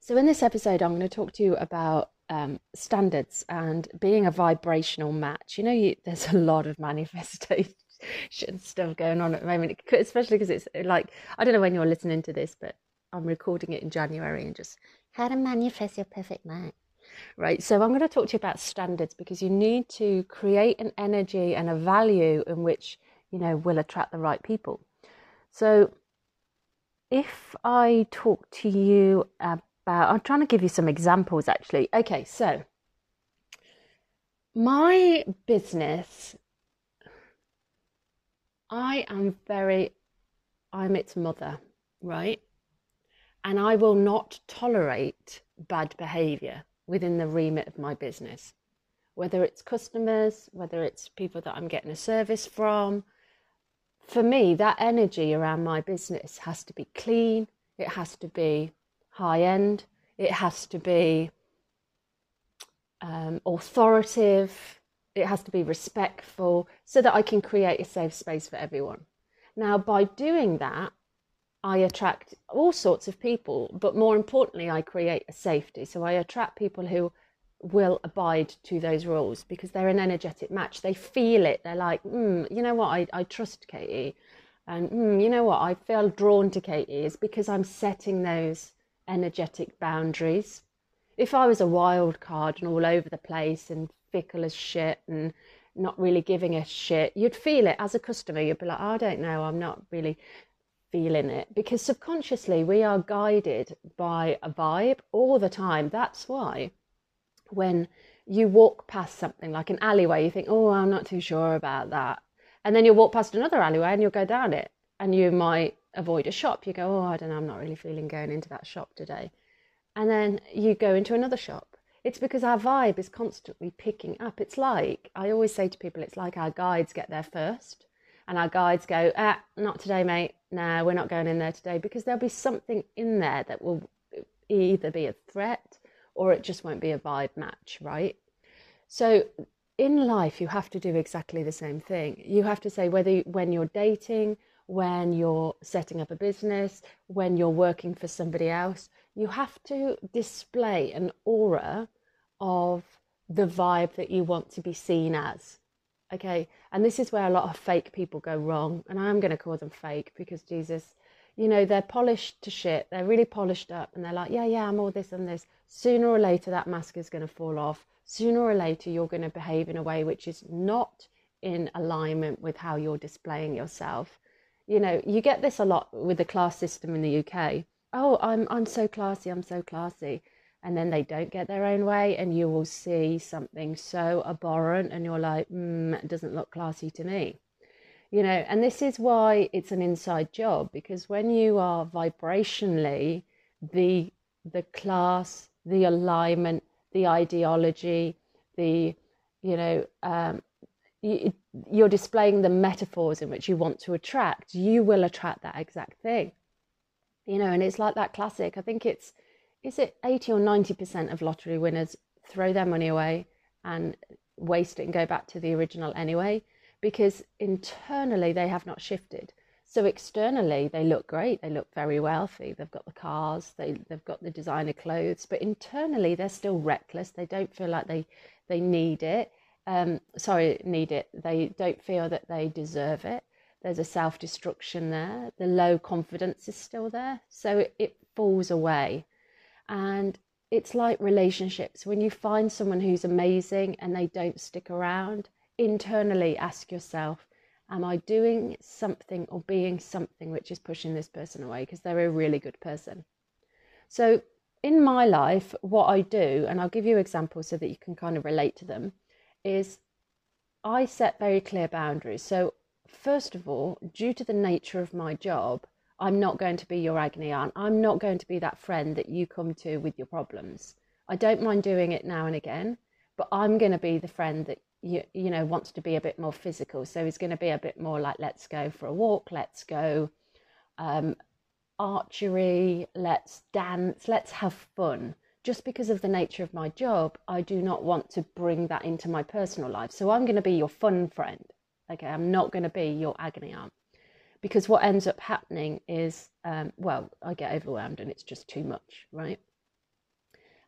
So, in this episode, I'm going to talk to you about um, standards and being a vibrational match. You know, you, there's a lot of manifestation stuff going on at the moment, especially because it's like, I don't know when you're listening to this, but I'm recording it in January and just how to manifest your perfect match. Right, so I'm going to talk to you about standards because you need to create an energy and a value in which you know will attract the right people. So, if I talk to you about, I'm trying to give you some examples actually. Okay, so my business, I am very, I'm its mother, right? And I will not tolerate bad behavior within the remit of my business, whether it's customers, whether it's people that I'm getting a service from. For me, that energy around my business has to be clean, it has to be high end. It has to be um, authoritative. It has to be respectful so that I can create a safe space for everyone. Now, by doing that, I attract all sorts of people, but more importantly, I create a safety. So I attract people who will abide to those rules because they're an energetic match. They feel it. They're like, mm, you know what, I, I trust Katie. And mm, you know what, I feel drawn to Katie is because I'm setting those energetic boundaries. If I was a wild card and all over the place and fickle as shit and not really giving a shit, you'd feel it as a customer. You'd be like, I don't know, I'm not really feeling it because subconsciously we are guided by a vibe all the time. That's why when you walk past something like an alleyway, you think, oh, I'm not too sure about that. And then you walk past another alleyway and you'll go down it and you might avoid a shop. You go, oh, I don't know, I'm not really feeling going into that shop today. And then you go into another shop. It's because our vibe is constantly picking up. It's like, I always say to people, it's like our guides get there first. And our guides go, ah, not today, mate. No, we're not going in there today because there'll be something in there that will either be a threat or it just won't be a vibe match, right? So in life, you have to do exactly the same thing. You have to say whether when you're dating, when you're setting up a business, when you're working for somebody else, you have to display an aura of the vibe that you want to be seen as. Okay, and this is where a lot of fake people go wrong, and I'm going to call them fake because Jesus, you know, they're polished to shit, they're really polished up, and they're like, yeah, yeah, I'm all this and this. Sooner or later, that mask is going to fall off. Sooner or later, you're going to behave in a way which is not in alignment with how you're displaying yourself you know, you get this a lot with the class system in the UK. Oh, I'm I'm so classy, I'm so classy. And then they don't get their own way, and you will see something so abhorrent, and you're like, mm, it doesn't look classy to me. You know, and this is why it's an inside job because when you are vibrationally the the class, the alignment, the ideology, the you know um, you're displaying the metaphors in which you want to attract, you will attract that exact thing. You know, and it's like that classic. I think it's is it 80 or 90% of lottery winners throw their money away and waste it and go back to the original anyway because internally they have not shifted. So externally they look great, they look very wealthy, they've got the cars, they they've got the designer clothes, but internally they're still reckless. They don't feel like they they need it um, sorry, need it. They don't feel that they deserve it. There's a self destruction there. The low confidence is still there. So it, it falls away. And it's like relationships. When you find someone who's amazing and they don't stick around, internally ask yourself, Am I doing something or being something which is pushing this person away? Because they're a really good person. So, in my life, what I do, and I'll give you examples so that you can kind of relate to them is I set very clear boundaries. So, first of all, due to the nature of my job, I'm not going to be your agony aunt. I'm not going to be that friend that you come to with your problems. I don't mind doing it now and again, but I'm going to be the friend that you you know wants to be a bit more physical. So he's going to be a bit more like, let's go for a walk, let's go um, archery, let's dance, let's have fun just because of the nature of my job, I do not want to bring that into my personal life. So I'm going to be your fun friend. Okay, I'm not going to be your agony aunt. Because what ends up happening is, um, well, I get overwhelmed and it's just too much, right?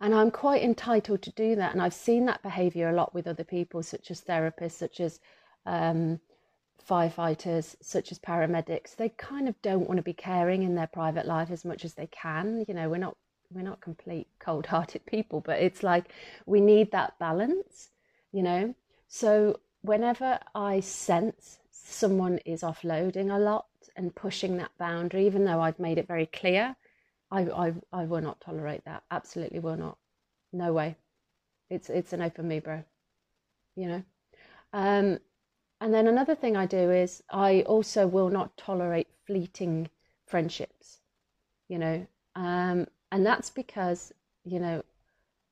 And I'm quite entitled to do that. And I've seen that behavior a lot with other people, such as therapists, such as um, firefighters, such as paramedics. They kind of don't want to be caring in their private life as much as they can. You know, we're not we're not complete cold-hearted people, but it's like we need that balance. You know, so whenever I sense someone is offloading a lot and pushing that boundary, even though I've made it very clear I, I, I will not tolerate that. Absolutely will not. No way. It's it's an open me, bro. You know. Um, and then another thing I do is I also will not tolerate fleeting friendships. You know, um, and that's because you know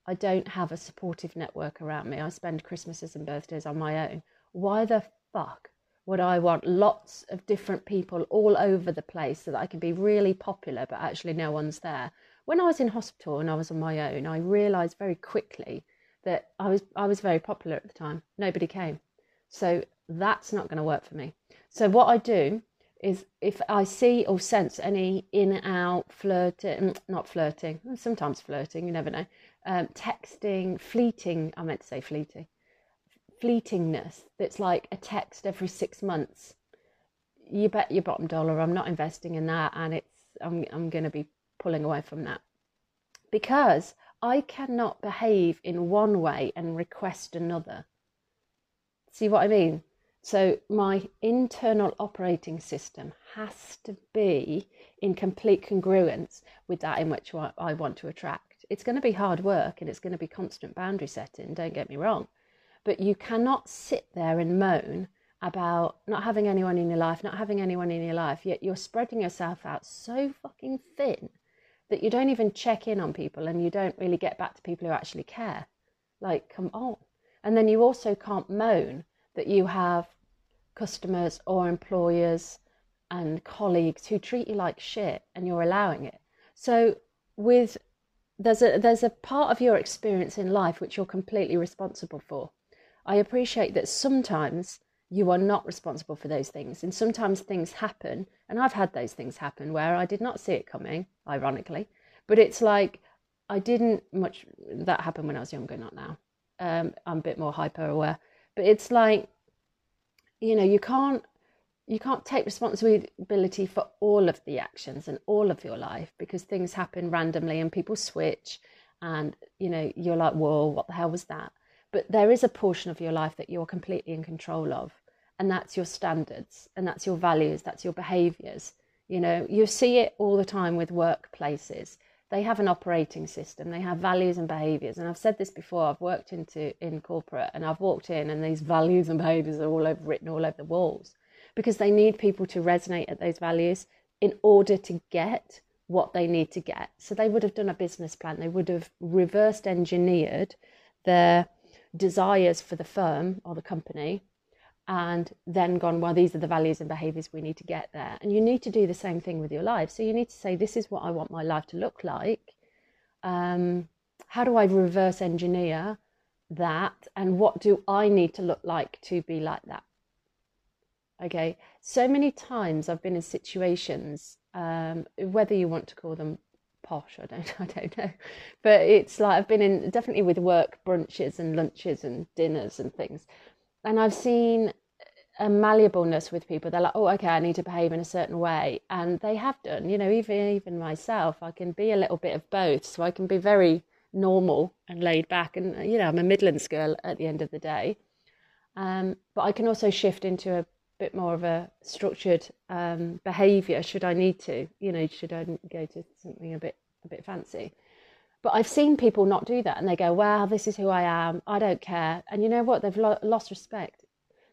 I don't have a supportive network around me. I spend Christmases and birthdays on my own. Why the fuck would I want lots of different people all over the place so that I can be really popular, but actually no one's there? When I was in hospital and I was on my own, I realised very quickly that I was I was very popular at the time. Nobody came, so that's not going to work for me. So what I do is if I see or sense any in out flirting, mm, not flirting, sometimes flirting, you never know, um, texting, fleeting. I meant to say fleeting fleetingness that's like a text every six months, you bet your bottom dollar I'm not investing in that, and it's I'm I'm going to be pulling away from that because I cannot behave in one way and request another. See what I mean? So my internal operating system has to be in complete congruence with that in which I want to attract. It's going to be hard work and it's going to be constant boundary setting, don't get me wrong. But you cannot sit there and moan about not having anyone in your life, not having anyone in your life, yet you're spreading yourself out so fucking thin that you don't even check in on people and you don't really get back to people who actually care. Like, come on. And then you also can't moan that you have customers or employers and colleagues who treat you like shit and you're allowing it. So with there's a there's a part of your experience in life which you're completely responsible for. I appreciate that sometimes you are not responsible for those things. And sometimes things happen. And I've had those things happen where I did not see it coming, ironically. But it's like I didn't much, that happened when I was younger, not now. Um, I'm a bit more hyper aware. But it's like, you know, you can't. You can't take responsibility for all of the actions and all of your life because things happen randomly and people switch, and you know you're like, "Whoa, what the hell was that?" But there is a portion of your life that you're completely in control of, and that's your standards, and that's your values, that's your behaviors. You know, you see it all the time with workplaces. They have an operating system, they have values and behaviors. And I've said this before, I've worked into in corporate and I've walked in and these values and behaviors are all over written all over the walls because they need people to resonate at those values in order to get what they need to get. So they would have done a business plan, they would have reversed engineered their desires for the firm or the company and then gone, well, these are the values and behaviors we need to get there. And you need to do the same thing with your life. So you need to say, this is what I want my life to look like. Um, how do I reverse engineer that? And what do I need to look like to be like that? Okay. So many times I've been in situations, um, whether you want to call them posh. I don't, I don't know, but it's like I've been in definitely with work brunches and lunches and dinners and things, and I've seen a malleableness with people. They're like, oh, okay, I need to behave in a certain way, and they have done. You know, even even myself, I can be a little bit of both. So I can be very normal and laid back, and you know, I'm a Midlands girl at the end of the day. Um, but I can also shift into a bit more of a structured um, behaviour should I need to. You know, should I go to something a bit a bit fancy. But I've seen people not do that, and they go, "Well, this is who I am. I don't care." And you know what? They've lo- lost respect.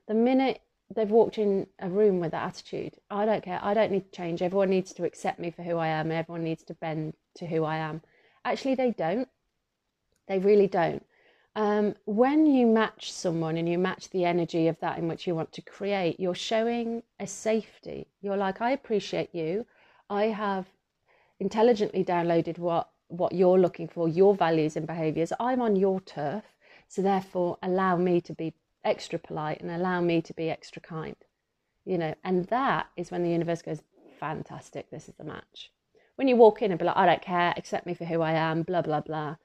The minute they've walked in a room with that attitude, I don't care. I don't need to change. Everyone needs to accept me for who I am. Everyone needs to bend to who I am. Actually, they don't. They really don't. Um, when you match someone and you match the energy of that in which you want to create, you're showing a safety. You're like, I appreciate you. I have intelligently downloaded what what you're looking for, your values and behaviors. I'm on your turf, so therefore allow me to be extra polite and allow me to be extra kind. You know, and that is when the universe goes, fantastic, this is the match. When you walk in and be like, I don't care, accept me for who I am, blah blah blah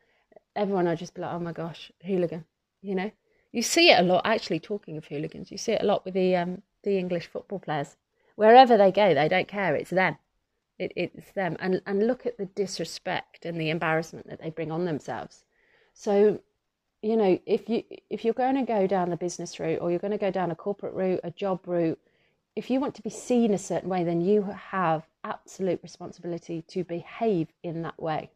everyone will just be like, oh my gosh, hooligan. You know, you see it a lot. Actually, talking of hooligans, you see it a lot with the um, the English football players. Wherever they go, they don't care. It's them. It, it's them. And and look at the disrespect and the embarrassment that they bring on themselves. So, you know, if you if you're going to go down the business route or you're going to go down a corporate route, a job route, if you want to be seen a certain way, then you have absolute responsibility to behave in that way.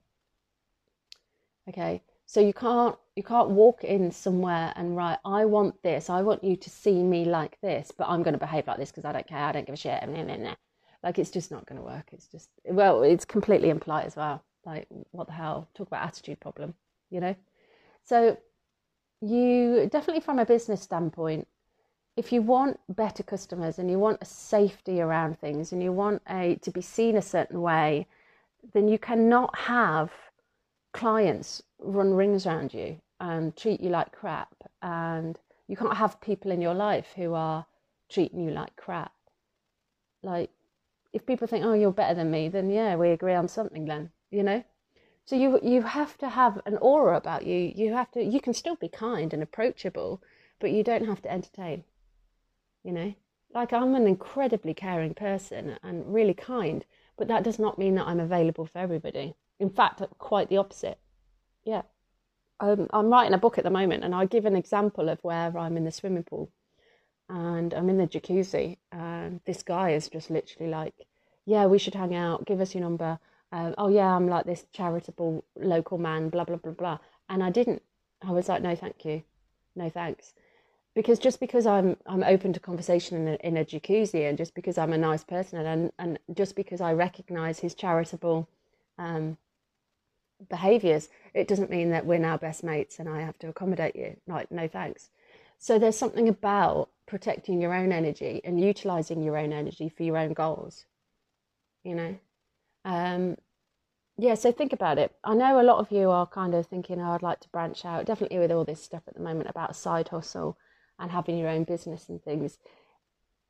Okay, so you can't you can't walk in somewhere and write, I want this, I want you to see me like this, but I'm going to behave like this because I don't care, I don't give a shit. Like it's just not going to work. It's just well, it's completely impolite as well. Like what the hell? Talk about attitude problem, you know. So you definitely from a business standpoint, if you want better customers and you want a safety around things and you want a to be seen a certain way, then you cannot have clients run rings around you and treat you like crap and you can't have people in your life who are treating you like crap like if people think oh you're better than me then yeah we agree on something then you know? So you you have to have an aura about you. You have to you can still be kind and approachable but you don't have to entertain you know? Like i'm an incredibly caring person and really kind but that does not mean that i'm available for everybody. In fact, quite the opposite. Yeah. Um, I'm writing a book at the moment, and I give an example of where I'm in the swimming pool and I'm in the jacuzzi, and this guy is just literally like, Yeah, we should hang out, give us your number. Uh, oh, yeah, I'm like this charitable local man, blah, blah, blah, blah. And I didn't. I was like, No, thank you. No, thanks because just because I'm I'm open to conversation in a, in a jacuzzi, and just because I'm a nice person, and and just because I recognise his charitable um, behaviors, it doesn't mean that we're now best mates and I have to accommodate you. Like, no thanks. So there's something about protecting your own energy and utilizing your own energy for your own goals. You know? Um, yeah, so think about it. I know a lot of you are kind of thinking, oh, I'd like to branch out, definitely with all this stuff at the moment about side hustle and having your own business and things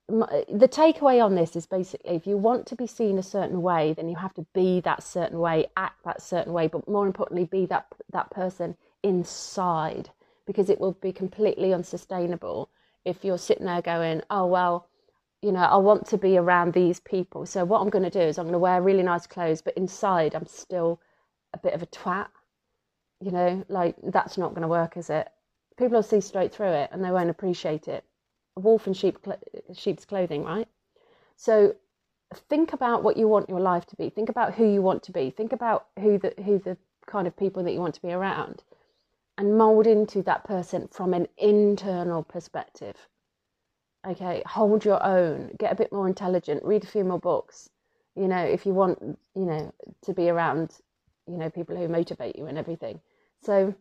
the takeaway on this is basically if you want to be seen a certain way then you have to be that certain way act that certain way but more importantly be that that person inside because it will be completely unsustainable if you're sitting there going oh well you know i want to be around these people so what i'm going to do is i'm going to wear really nice clothes but inside i'm still a bit of a twat you know like that's not going to work is it people will see straight through it and they won't appreciate it wolf in sheep sheep's clothing, right? So think about what you want your life to be. Think about who you want to be. Think about who the who the kind of people that you want to be around, and mold into that person from an internal perspective. Okay, hold your own. Get a bit more intelligent. Read a few more books. You know, if you want, you know, to be around, you know, people who motivate you and everything. So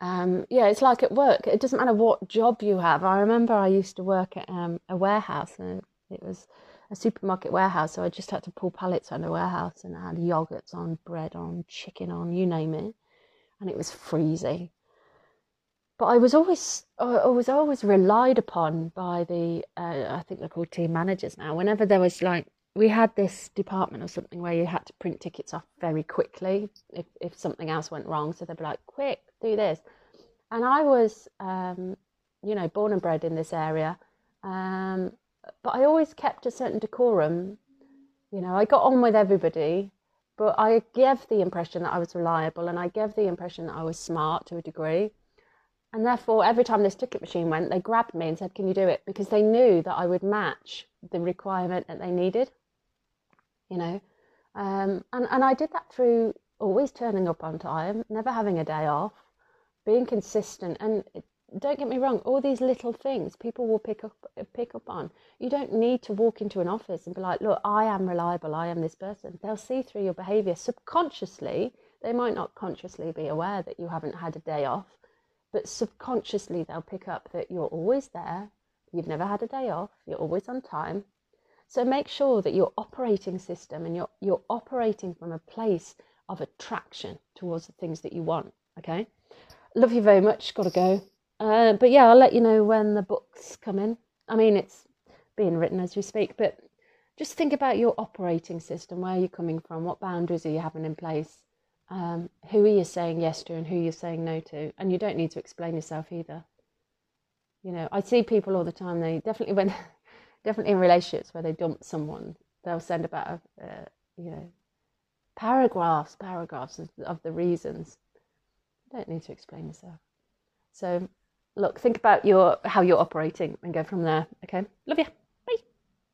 um, yeah, it's like at work. It doesn't matter what job you have. I remember I used to work at um, a warehouse, and it was a supermarket warehouse. So I just had to pull pallets on a warehouse, and had yogurts on, bread on, chicken on, you name it, and it was freezing. But I was always, I was always relied upon by the, uh, I think they're called team managers now. Whenever there was like we had this department or something where you had to print tickets off very quickly if, if something else went wrong. So they'd be like, quick, do this. And I was, um, you know, born and bred in this area. Um, but I always kept a certain decorum. You know, I got on with everybody, but I gave the impression that I was reliable and I gave the impression that I was smart to a degree. And therefore, every time this ticket machine went, they grabbed me and said, Can you do it? Because they knew that I would match the requirement that they needed, you know. Um, and, and I did that through always turning up on time, never having a day off, being consistent and don't get me wrong all these little things people will pick up uh, pick up on. You don't need to walk into an office and be like look i am reliable i am this person. They'll see through your behavior. Subconsciously they might not consciously be aware that you haven't had a day off but subconsciously they'll pick up that you're always there you've never had a day off you're always on time. So make sure that your operating system and you're you're operating from a place of attraction towards the things that you want okay? Love you very much. Got to go. Uh, but yeah, I'll let you know when the books come in. I mean, it's being written as we speak, but just think about your operating system. Where are you coming from? What boundaries are you having in place? um, who are you saying yes to and who you're saying no to, and you don't need to explain yourself either. You know, I see people all the time. They definitely when, definitely in relationships where they dump someone, they'll send about uh, you know, paragraphs, paragraphs of, of the reasons. You don't need to explain yourself. So, look, think about your how you're operating and go from there. Okay, love you.